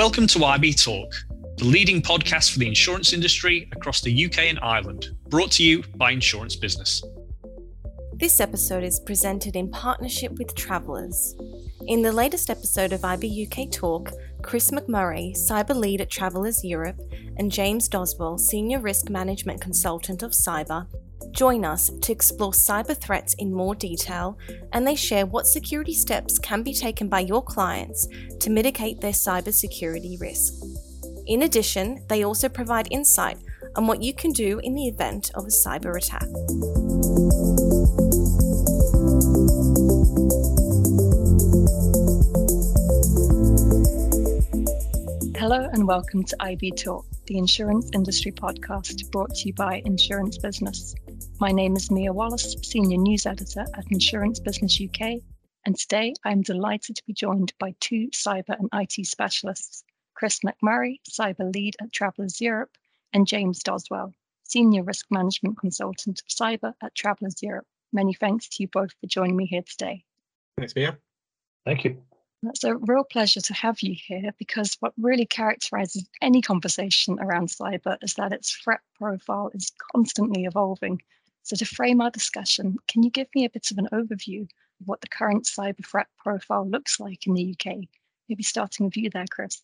Welcome to IB Talk, the leading podcast for the insurance industry across the UK and Ireland, brought to you by Insurance Business. This episode is presented in partnership with Travelers. In the latest episode of IB UK Talk, Chris McMurray, Cyber Lead at Travelers Europe, and James Doswell, Senior Risk Management Consultant of Cyber, join us to explore cyber threats in more detail and they share what security steps can be taken by your clients to mitigate their cybersecurity risk. In addition, they also provide insight on what you can do in the event of a cyber attack. Hello and welcome to IB Talk, the insurance industry podcast brought to you by Insurance Business. My name is Mia Wallace, Senior News Editor at Insurance Business UK, and today I'm delighted to be joined by two cyber and IT specialists, Chris McMurray, Cyber Lead at Travelers Europe, and James Doswell, Senior Risk Management Consultant of Cyber at Travelers Europe. Many thanks to you both for joining me here today. Thanks, Mia. Thank you. It's a real pleasure to have you here because what really characterizes any conversation around cyber is that its threat profile is constantly evolving so, to frame our discussion, can you give me a bit of an overview of what the current cyber threat profile looks like in the UK? Maybe starting with you there, Chris.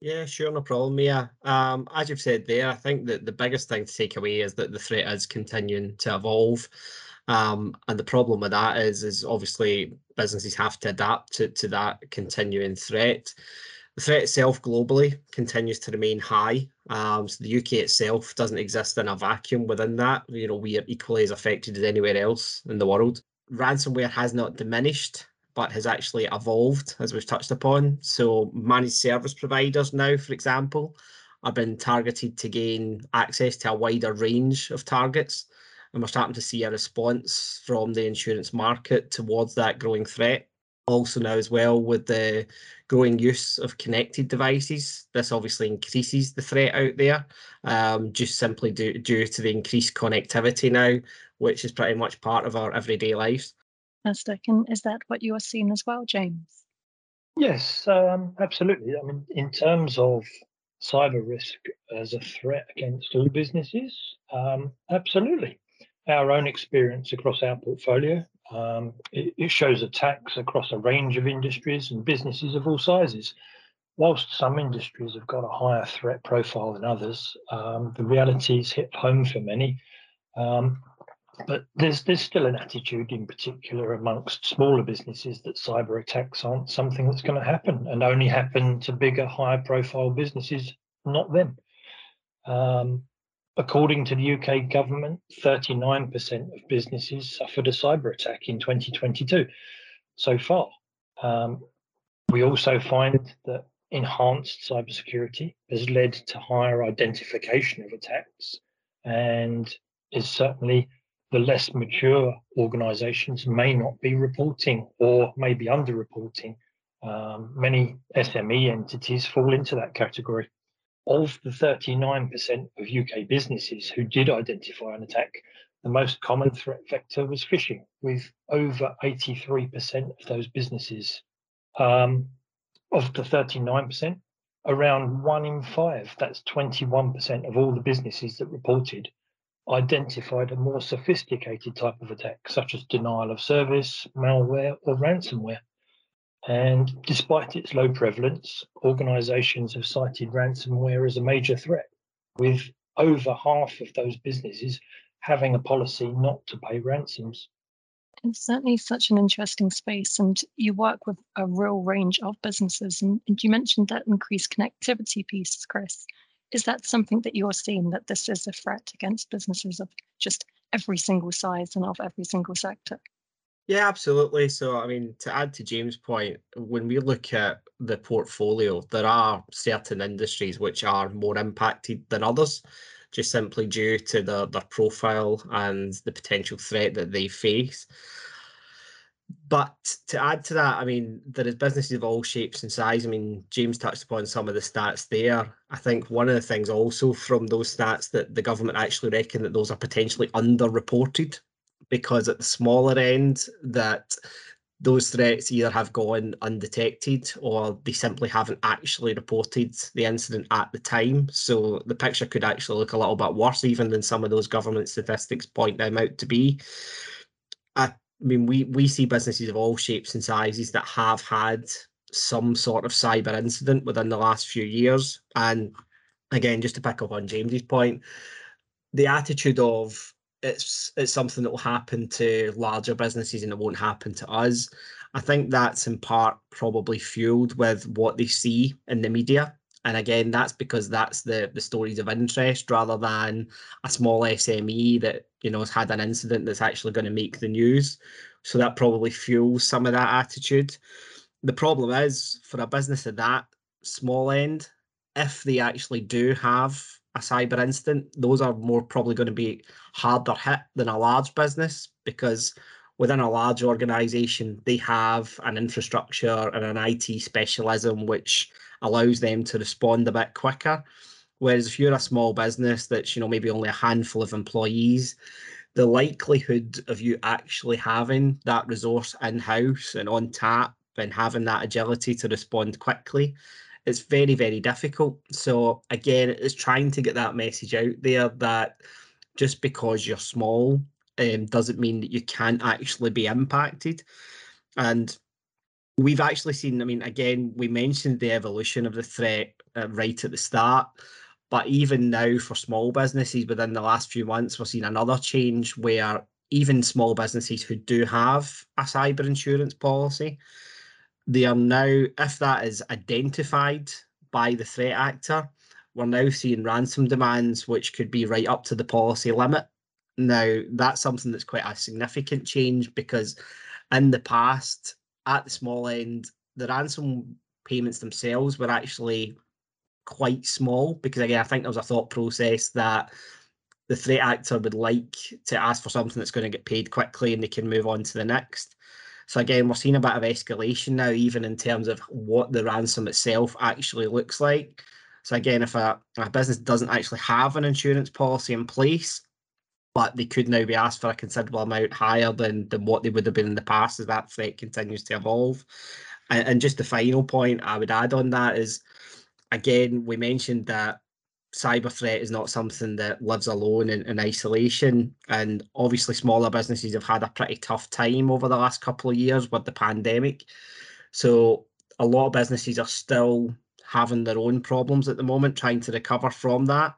Yeah, sure, no problem, Mia. Um, as you've said there, I think that the biggest thing to take away is that the threat is continuing to evolve. Um, and the problem with that is, is obviously businesses have to adapt to, to that continuing threat. The threat itself globally continues to remain high. Um, so the UK itself doesn't exist in a vacuum within that. You know, we are equally as affected as anywhere else in the world. Ransomware has not diminished, but has actually evolved, as we've touched upon. So managed service providers now, for example, have been targeted to gain access to a wider range of targets. And we're starting to see a response from the insurance market towards that growing threat also now as well with the growing use of connected devices. This obviously increases the threat out there, um, just simply due, due to the increased connectivity now, which is pretty much part of our everyday lives. Fantastic. And is that what you are seeing as well, James? Yes, um, absolutely. I mean, in terms of cyber risk as a threat against all businesses, um, absolutely. Our own experience across our portfolio um, it, it, shows attacks across a range of industries and businesses of all sizes. Whilst some industries have got a higher threat profile than others, um, the realities hit home for many. Um, but there's there's still an attitude, in particular amongst smaller businesses, that cyber attacks aren't something that's going to happen, and only happen to bigger, higher profile businesses, not them. Um, According to the UK government, 39% of businesses suffered a cyber attack in 2022 so far. Um, we also find that enhanced cybersecurity has led to higher identification of attacks and is certainly the less mature organizations may not be reporting or may be underreporting. Um, many SME entities fall into that category of the 39% of UK businesses who did identify an attack, the most common threat vector was phishing, with over 83% of those businesses. Um, of the 39%, around one in five, that's 21% of all the businesses that reported, identified a more sophisticated type of attack, such as denial of service, malware, or ransomware. And despite its low prevalence, organizations have cited ransomware as a major threat, with over half of those businesses having a policy not to pay ransoms. It's certainly such an interesting space, and you work with a real range of businesses. And, and you mentioned that increased connectivity piece, Chris. Is that something that you're seeing that this is a threat against businesses of just every single size and of every single sector? Yeah, absolutely. So, I mean, to add to James' point, when we look at the portfolio, there are certain industries which are more impacted than others, just simply due to the, their profile and the potential threat that they face. But to add to that, I mean, there is businesses of all shapes and size. I mean, James touched upon some of the stats there. I think one of the things also from those stats that the government actually reckon that those are potentially underreported because at the smaller end that those threats either have gone undetected or they simply haven't actually reported the incident at the time. So the picture could actually look a little bit worse, even than some of those government statistics point them out to be. I mean, we, we see businesses of all shapes and sizes that have had some sort of cyber incident within the last few years. And again, just to pick up on James's point, the attitude of it's it's something that will happen to larger businesses and it won't happen to us. I think that's in part probably fueled with what they see in the media. And again, that's because that's the the stories of interest rather than a small SME that you know has had an incident that's actually going to make the news. So that probably fuels some of that attitude. The problem is for a business at that small end, if they actually do have a cyber incident, those are more probably going to be harder hit than a large business because within a large organization, they have an infrastructure and an IT specialism which allows them to respond a bit quicker. Whereas if you're a small business that's, you know, maybe only a handful of employees, the likelihood of you actually having that resource in-house and on tap and having that agility to respond quickly it's very very difficult. So again it's trying to get that message out there that just because you're small um, doesn't mean that you can't actually be impacted. And we've actually seen i mean again we mentioned the evolution of the threat uh, right at the start but even now for small businesses within the last few months we're seeing another change where even small businesses who do have a cyber insurance policy they are now, if that is identified by the threat actor, we're now seeing ransom demands, which could be right up to the policy limit. Now, that's something that's quite a significant change because in the past, at the small end, the ransom payments themselves were actually quite small because, again, I think there was a thought process that the threat actor would like to ask for something that's going to get paid quickly and they can move on to the next. So again, we're seeing a bit of escalation now, even in terms of what the ransom itself actually looks like. So again, if a, a business doesn't actually have an insurance policy in place, but they could now be asked for a considerable amount higher than, than what they would have been in the past as that threat continues to evolve. And, and just the final point I would add on that is, again, we mentioned that cyber threat is not something that lives alone in, in, isolation. And obviously, smaller businesses have had a pretty tough time over the last couple of years with the pandemic. So, a lot of businesses are still having their own problems at the moment, trying to recover from that.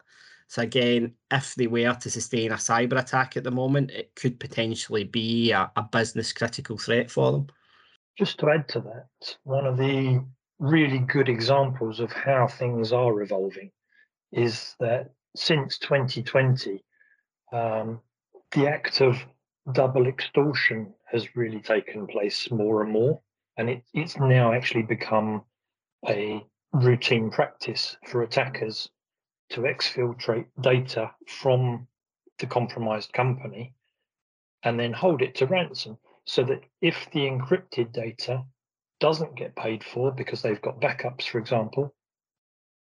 So, again, if they were to sustain a cyber attack at the moment, it could potentially be a, a business critical threat for them. Just to add to that, one of the really good examples of how things are evolving is that since 2020, um, the act of double extortion has really taken place more and more. And it, it's now actually become a routine practice for attackers to exfiltrate data from the compromised company and then hold it to ransom so that if the encrypted data doesn't get paid for because they've got backups, for example,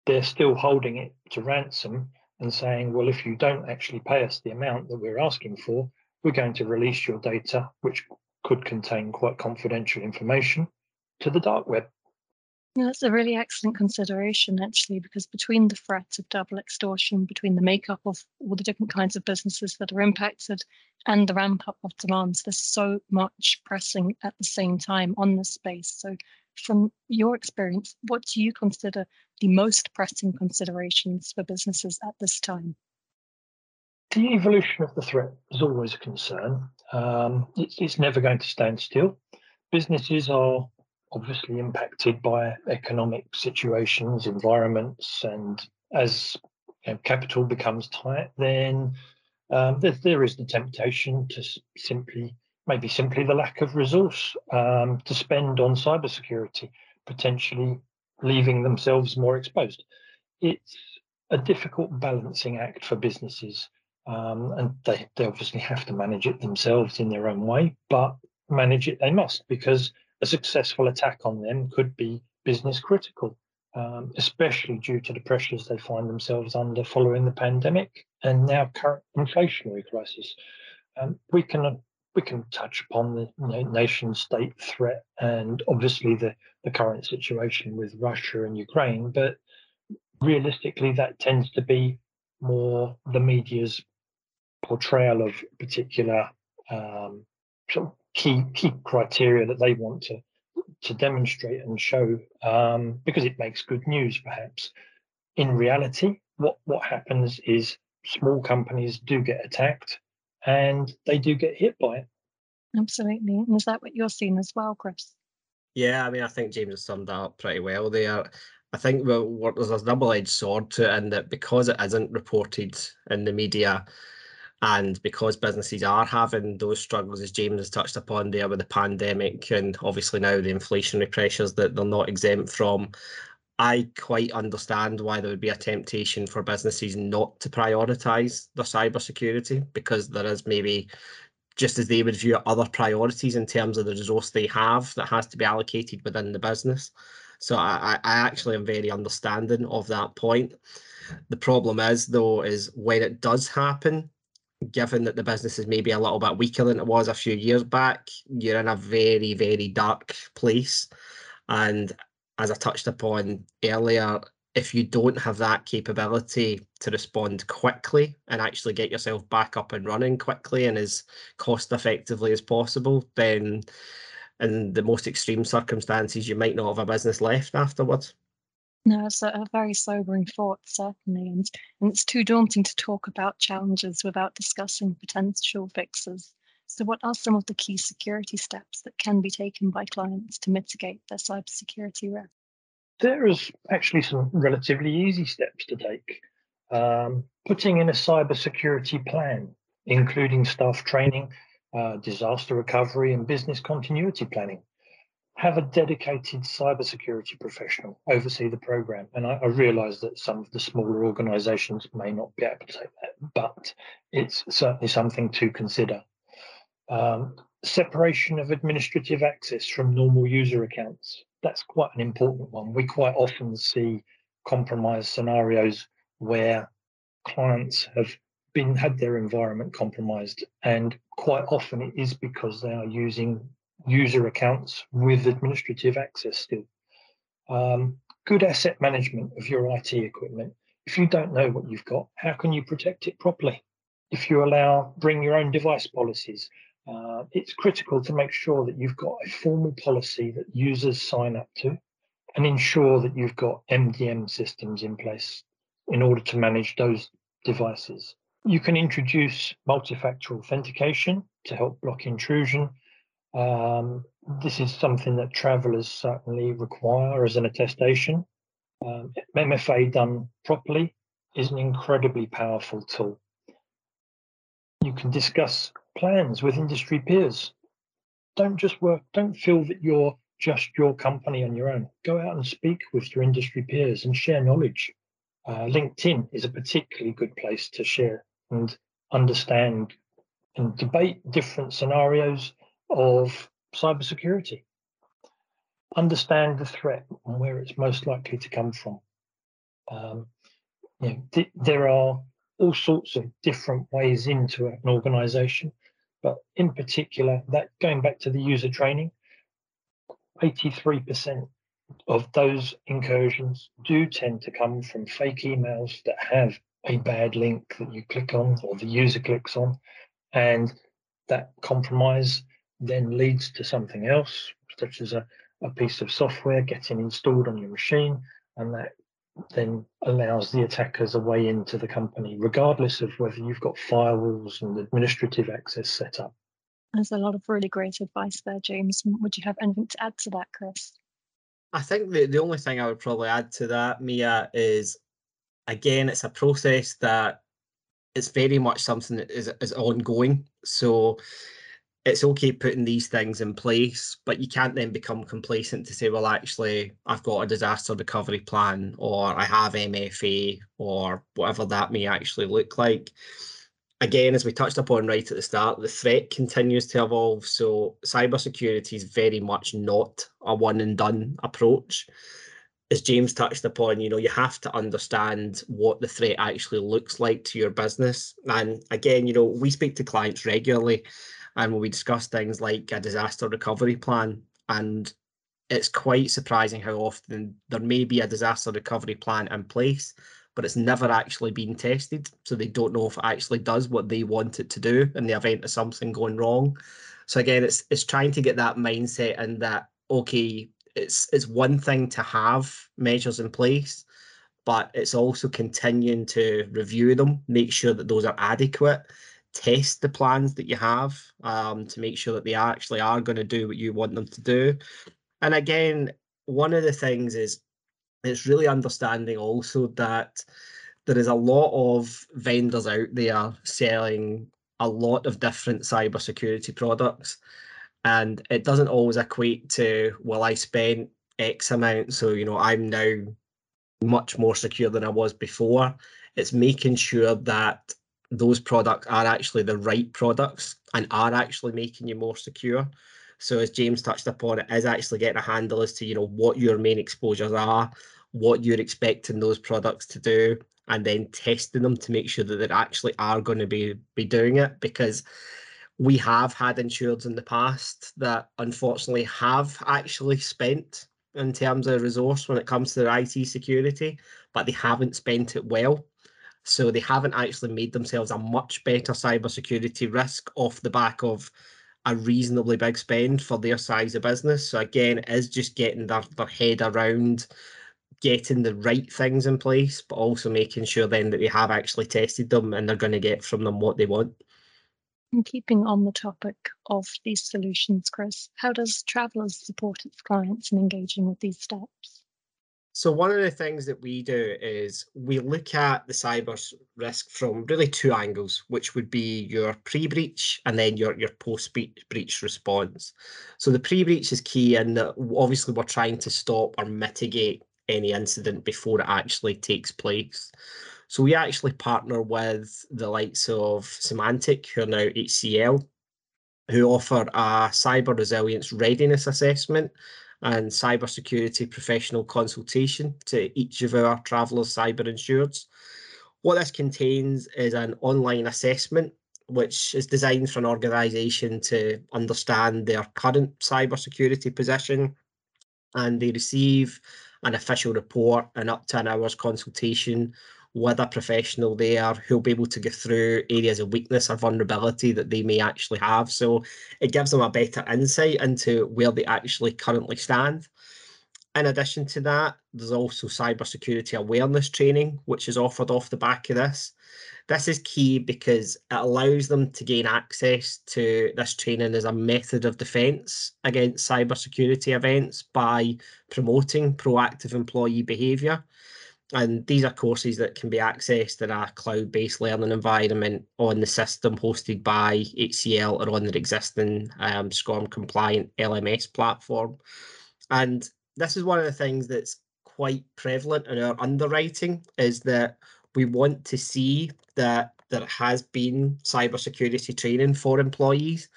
they're still holding it to ransom and saying, well, if you don't actually pay us the amount that we're asking for, we're going to release your data, which could contain quite confidential information, to the dark web. Yeah, that's a really excellent consideration, actually, because between the threat of double extortion, between the makeup of all the different kinds of businesses that are impacted and the ramp up of demands, there's so much pressing at the same time on this space. So, from your experience, what do you consider the most pressing considerations for businesses at this time? The evolution of the threat is always a concern. Um, it's, it's never going to stand still. Businesses are obviously impacted by economic situations, environments, and as you know, capital becomes tight, then um, there, there is the temptation to simply, maybe simply the lack of resource um, to spend on cybersecurity, potentially leaving themselves more exposed. It's a difficult balancing act for businesses, um, and they, they obviously have to manage it themselves in their own way, but manage it they must because a successful attack on them could be business critical, um, especially due to the pressures they find themselves under following the pandemic and now current inflationary crisis. Um, we can we can touch upon the you know, nation state threat and obviously the, the current situation with Russia and Ukraine, but realistically, that tends to be more the media's portrayal of particular um, sort of key key criteria that they want to to demonstrate and show um, because it makes good news, perhaps. In reality, what what happens is small companies do get attacked and they do get hit by it. Absolutely. And is that what you're seeing as well, Chris? Yeah, I mean, I think James has summed that up pretty well there. I think well, there's a double-edged sword to it in that because it isn't reported in the media, and because businesses are having those struggles, as James has touched upon there with the pandemic, and obviously now the inflationary pressures that they're not exempt from, I quite understand why there would be a temptation for businesses not to prioritise their cybersecurity because there is maybe just as they would view other priorities in terms of the resource they have that has to be allocated within the business. So I, I actually am very understanding of that point. The problem is though, is when it does happen, given that the business is maybe a little bit weaker than it was a few years back, you're in a very, very dark place. And as I touched upon earlier, if you don't have that capability to respond quickly and actually get yourself back up and running quickly and as cost effectively as possible, then in the most extreme circumstances, you might not have a business left afterwards. No, it's a, a very sobering thought, certainly. And, and it's too daunting to talk about challenges without discussing potential fixes. So, what are some of the key security steps that can be taken by clients to mitigate their cybersecurity risk? There is actually some relatively easy steps to take. Um, putting in a cybersecurity plan, including staff training, uh, disaster recovery, and business continuity planning have a dedicated cybersecurity professional oversee the program. And I, I realize that some of the smaller organizations may not be able to take that, but it's certainly something to consider. Um, separation of administrative access from normal user accounts. That's quite an important one. We quite often see compromised scenarios where clients have been had their environment compromised and quite often it is because they are using user accounts with administrative access still. Um, good asset management of your IT equipment. If you don't know what you've got, how can you protect it properly? If you allow bring your own device policies, uh, it's critical to make sure that you've got a formal policy that users sign up to and ensure that you've got MDM systems in place in order to manage those devices. You can introduce multi-factor authentication to help block intrusion um, this is something that Travelers certainly require as an attestation. Um, MFA done properly is an incredibly powerful tool. You can discuss plans with industry peers. Don't just work, don't feel that you're just your company on your own. Go out and speak with your industry peers and share knowledge. Uh, LinkedIn is a particularly good place to share and understand and debate different scenarios of cybersecurity. Understand the threat and where it's most likely to come from. Um, you know, th- there are all sorts of different ways into an organization, but in particular, that going back to the user training, 83% of those incursions do tend to come from fake emails that have a bad link that you click on or the user clicks on, and that compromise then leads to something else, such as a, a piece of software getting installed on your machine, and that then allows the attackers a way into the company, regardless of whether you've got firewalls and administrative access set up. There's a lot of really great advice there, James. Would you have anything to add to that, Chris? I think the, the only thing I would probably add to that, Mia, is again, it's a process that it's very much something that is, is ongoing. So it's okay putting these things in place, but you can't then become complacent to say, well, actually, I've got a disaster recovery plan, or I have MFA, or whatever that may actually look like. Again, as we touched upon right at the start, the threat continues to evolve. So, cybersecurity is very much not a one and done approach. As James touched upon, you know, you have to understand what the threat actually looks like to your business. And again, you know, we speak to clients regularly and when we discuss things like a disaster recovery plan. And it's quite surprising how often there may be a disaster recovery plan in place, but it's never actually been tested. So they don't know if it actually does what they want it to do in the event of something going wrong. So again, it's it's trying to get that mindset and that okay, it's it's one thing to have measures in place, but it's also continuing to review them, make sure that those are adequate, test the plans that you have um, to make sure that they actually are going to do what you want them to do. And again, one of the things is it's really understanding also that there is a lot of vendors out there selling a lot of different cybersecurity products and it doesn't always equate to well i spent x amount so you know i'm now much more secure than i was before it's making sure that those products are actually the right products and are actually making you more secure so as james touched upon it is actually getting a handle as to you know what your main exposures are what you're expecting those products to do and then testing them to make sure that they actually are going to be be doing it because we have had insureds in the past that unfortunately have actually spent in terms of resource when it comes to their IT security, but they haven't spent it well. So they haven't actually made themselves a much better cybersecurity risk off the back of a reasonably big spend for their size of business. So again, it is just getting their, their head around getting the right things in place, but also making sure then that they have actually tested them and they're going to get from them what they want. And keeping on the topic of these solutions, Chris, how does Travelers support its clients in engaging with these steps? So one of the things that we do is we look at the cyber risk from really two angles, which would be your pre-breach and then your, your post-breach response. So the pre-breach is key and obviously we're trying to stop or mitigate any incident before it actually takes place. So we actually partner with the likes of Symantec, who are now HCL, who offer a cyber resilience readiness assessment and cybersecurity professional consultation to each of our Travelers cyber insureds. What this contains is an online assessment which is designed for an organisation to understand their current cybersecurity position and they receive an official report and up to an hour's consultation with a professional there who'll be able to go through areas of weakness or vulnerability that they may actually have. So it gives them a better insight into where they actually currently stand. In addition to that, there's also cybersecurity awareness training, which is offered off the back of this. This is key because it allows them to gain access to this training as a method of defence against cybersecurity events by promoting proactive employee behaviour. And these are courses that can be accessed in a cloud based learning environment on the system hosted by HCL or on their existing um, SCORM compliant LMS platform. And this is one of the things that's quite prevalent in our underwriting is that we want to see that there has been cybersecurity training for employees.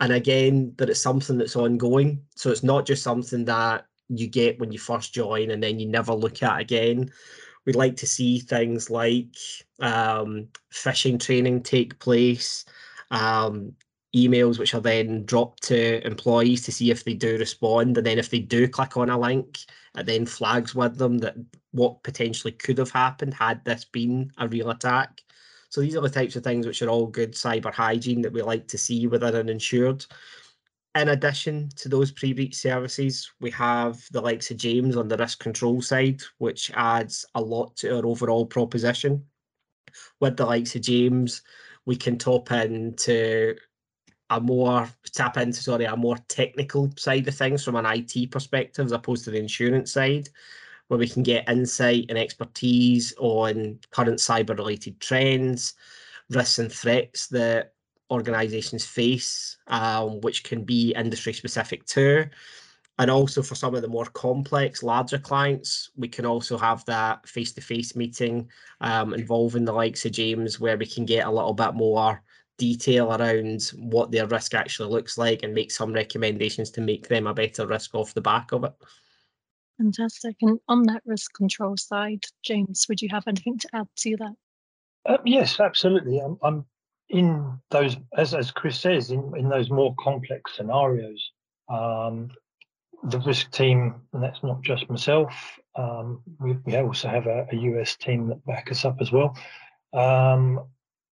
And again, that it's something that's ongoing. So it's not just something that you get when you first join and then you never look at again. We'd like to see things like um, phishing training take place, um, emails which are then dropped to employees to see if they do respond. And then if they do click on a link, it then flags with them that what potentially could have happened had this been a real attack. So these are the types of things which are all good cyber hygiene that we like to see within an insured. In addition to those pre-breach services, we have the likes of James on the risk control side, which adds a lot to our overall proposition. With the likes of James, we can top into a more tap into sorry a more technical side of things from an IT perspective as opposed to the insurance side, where we can get insight and expertise on current cyber related trends, risks and threats that organizations face, um, which can be industry specific too. And also for some of the more complex, larger clients, we can also have that face to face meeting um, involving the likes of James, where we can get a little bit more detail around what their risk actually looks like and make some recommendations to make them a better risk off the back of it. Fantastic. And on that risk control side, James, would you have anything to add to that? Uh, yes, absolutely. I'm, I'm in those, as, as Chris says, in, in those more complex scenarios, um, the risk team, and that's not just myself, um, we, we, also have a, a, US team that back us up as well. Um,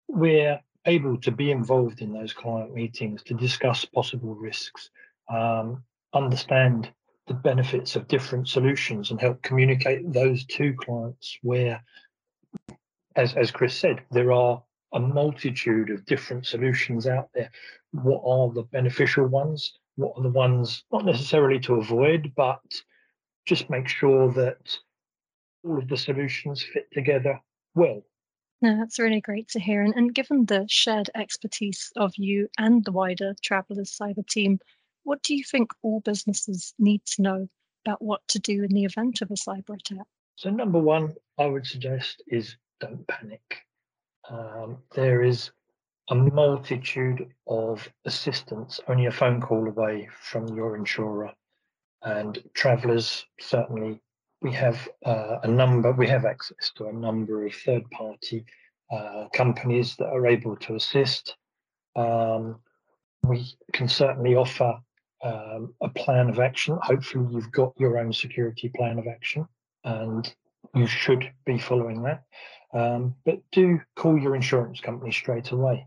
we're able to be involved in those client meetings to discuss possible risks, um, understand the benefits of different solutions, and help communicate those to clients where, as, as Chris said, there are a multitude of different solutions out there. What are the beneficial ones? What are the ones not necessarily to avoid, but just make sure that all of the solutions fit together well. No, that's really great to hear. And, and given the shared expertise of you and the wider Travelers Cyber team, what do you think all businesses need to know about what to do in the event of a cyber attack? So, number one, I would suggest is don't panic. Um, there is a multitude of assistance only a phone call away from your insurer. And travelers certainly we have uh, a number, we have access to a number of third party uh, companies that are able to assist. Um, we can certainly offer um, a plan of action. Hopefully, you've got your own security plan of action and you should be following that. Um, but do call your insurance company straight away.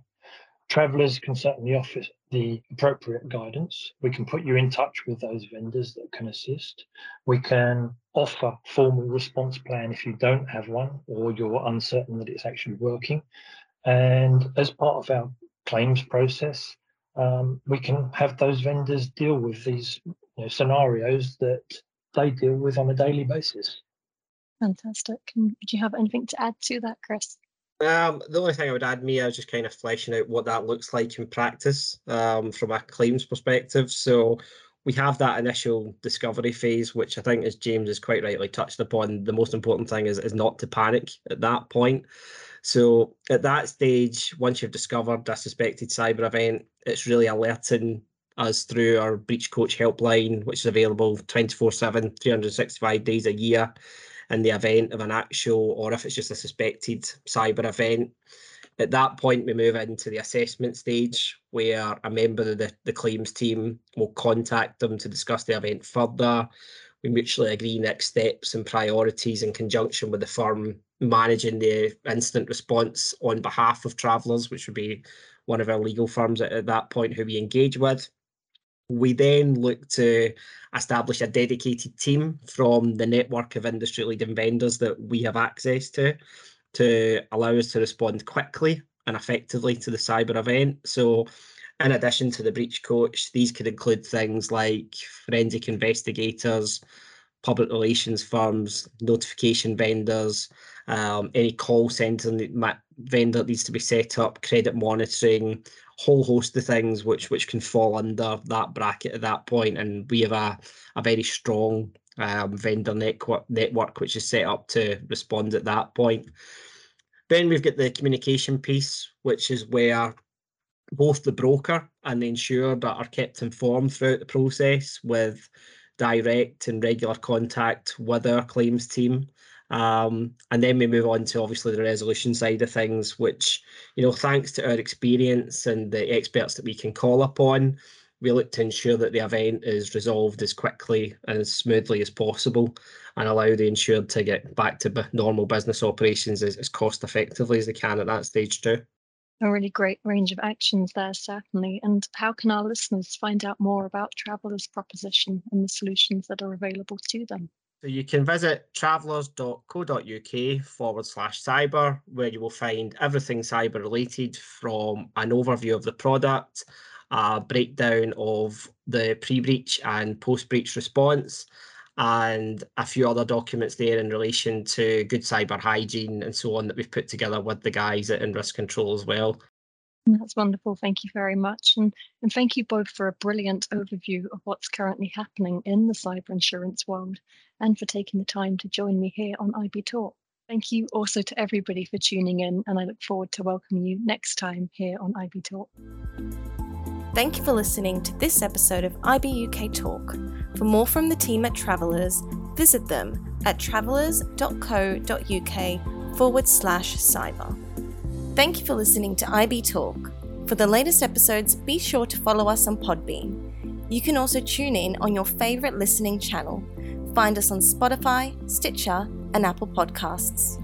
Travelers can certainly offer the appropriate guidance. We can put you in touch with those vendors that can assist. We can offer formal response plan if you don't have one or you're uncertain that it's actually working. And as part of our claims process, um, we can have those vendors deal with these you know, scenarios that they deal with on a daily basis. Fantastic. Would you have anything to add to that, Chris? Um, the only thing I would add, Mia, is just kind of fleshing out what that looks like in practice um, from a claims perspective. So we have that initial discovery phase, which I think, as James has quite rightly touched upon, the most important thing is, is not to panic at that point. So at that stage, once you've discovered a suspected cyber event, it's really alerting us through our breach coach helpline, which is available 24 7, 365 days a year in the event of an actual or if it's just a suspected cyber event. At that point, we move into the assessment stage where a member of the, the claims team will contact them to discuss the event further. We mutually agree next steps and priorities in conjunction with the firm managing the incident response on behalf of Travelers, which would be one of our legal firms at, at that point who we engage with. We then look to establish a dedicated team from the network of industry leading vendors that we have access to to allow us to respond quickly and effectively to the cyber event. So, in addition to the breach coach, these could include things like forensic investigators, public relations firms, notification vendors, um, any call center vendor needs to be set up, credit monitoring, whole host of things which which can fall under that bracket at that. And we have a, a very strong um, vendor network network which is set up to respond at that point. Then we've got the communication piece, which is where both the broker and the insured are kept informed throughout the process with direct and regular contact with our claims team. Um, and then we move on to obviously the resolution side of things, which, you know, thanks to our experience and the experts that we can call upon, we look to ensure that the event is resolved as quickly and as smoothly as possible and allow the insured to get back to normal business operations as, as cost effectively as they can at that stage too. A really great range of actions there, certainly. And how can our listeners find out more about Travelers Proposition and the solutions that are available to them? So you can visit travelers.co.uk forward slash cyber, where you will find everything cyber related from an overview of the product, a breakdown of the pre breach and post breach response, and a few other documents there in relation to good cyber hygiene and so on that we've put together with the guys at In Risk Control as well. That's wonderful. Thank you very much. And, and thank you both for a brilliant overview of what's currently happening in the cyber insurance world and for taking the time to join me here on IB Talk. Thank you also to everybody for tuning in, and I look forward to welcoming you next time here on IB Talk. Thank you for listening to this episode of IB UK Talk. For more from the team at Travelers, visit them at travelers.co.uk forward slash cyber. Thank you for listening to IB Talk. For the latest episodes, be sure to follow us on Podbean. You can also tune in on your favourite listening channel. Find us on Spotify, Stitcher, and Apple Podcasts.